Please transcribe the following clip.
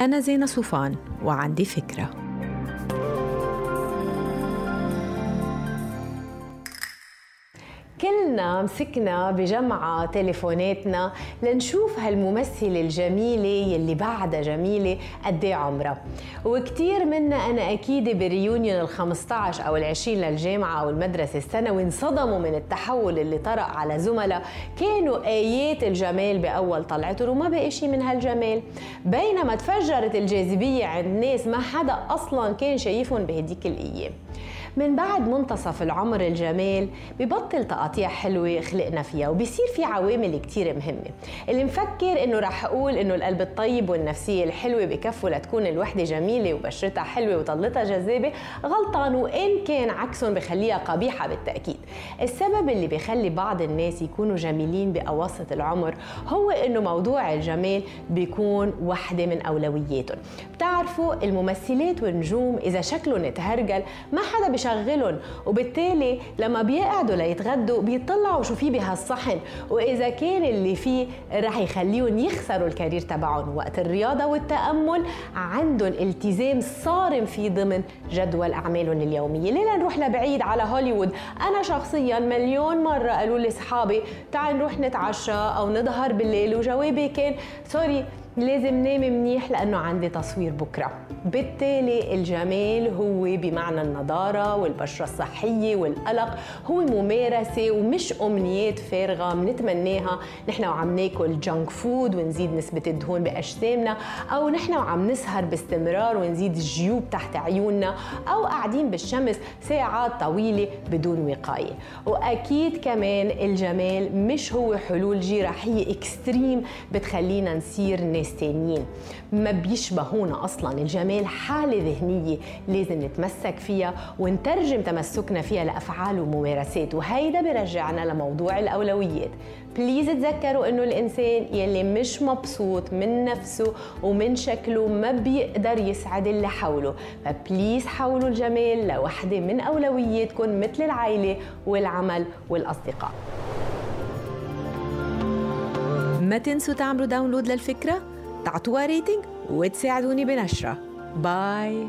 أنا زينة صوفان وعندي فكرة. مسكنا بجمعة تليفوناتنا لنشوف هالممثلة الجميلة يلي بعدها جميلة قد إيه عمرها. وكتير منا أنا أكيد بريونيون ال 15 أو ال 20 للجامعة أو المدرسة الثانوي انصدموا من التحول اللي طرأ على زملاء كانوا آيات الجمال بأول طلعتهم وما بقي شيء من هالجمال. بينما تفجرت الجاذبية عند ناس ما حدا أصلا كان شايفهم بهديك الأيام من بعد منتصف العمر الجمال ببطل تقاطيع حلوة خلقنا فيها وبيصير في عوامل كتير مهمة. اللي مفكر إنه رح أقول إنه القلب الطيب والنفسية الحلوة بكفوا لتكون الوحدة جميلة وبشرتها حلوة وطلتها جذابة غلطان وإن كان عكسهم بخليها قبيحة بالتأكيد. السبب اللي بيخلي بعض الناس يكونوا جميلين بأواسط العمر هو إنه موضوع الجمال بيكون وحدة من أولوياتهم. بتعرفوا الممثلات والنجوم إذا شكلهم تهرجل ما حدا بشغلهم وبالتالي لما بيقعدوا ليتغدوا بيطلعوا شو في بهالصحن وإذا كان اللي فيه رح يخليهم يخسروا الكارير تبعهم وقت الرياضة والتأمل عندهم التزام صارم في ضمن جدول أعمالهم اليومية. ليه نروح لبعيد على هوليوود. أنا شخصيا مليون مرة قالوا لي أصحابي تعال نروح نتعشى أو نضهر بالليل. وجوابي كان sorry لازم نام منيح لأنه عندي تصوير بكرة. بالتالي الجمال هو بمعنى النضارة والبشرة الصحية والـ glow. هو ممارسة ومش أمنيات فارغة بنتمناها نحن وعم ناكل junk food ونزيد نسبة الدهون بأجسامنا أو نحن وعم نسهر باستمرار ونزيد الجيوب تحت عيوننا أو قاعدين بالشمس ساعات طويلة بدون وقاية. وأكيد كمان الجمال مش هو حلول جراحية extreme بتخلينا نصير ناس تانيين ما بيشبهونا أصلا. الجمال حالة ذهنية لازم نتمسك فيها ونترجم تمسكنا فيها لأفعال وممارسات. وهيدا برجعنا لموضوع الأولويات. please تذكروا إنه الإنسان يلي مش مبسوط من نفسه ومن شكله ما بيقدر يسعد اللي حوله. ف please حولوا الجمال لوحدة من أولوياتكم مثل العائلة والعمل والأصدقاء. ما تنسوا تعملوا download للفكرة؟ تعطوها rating وتساعدوني بنشرها. bye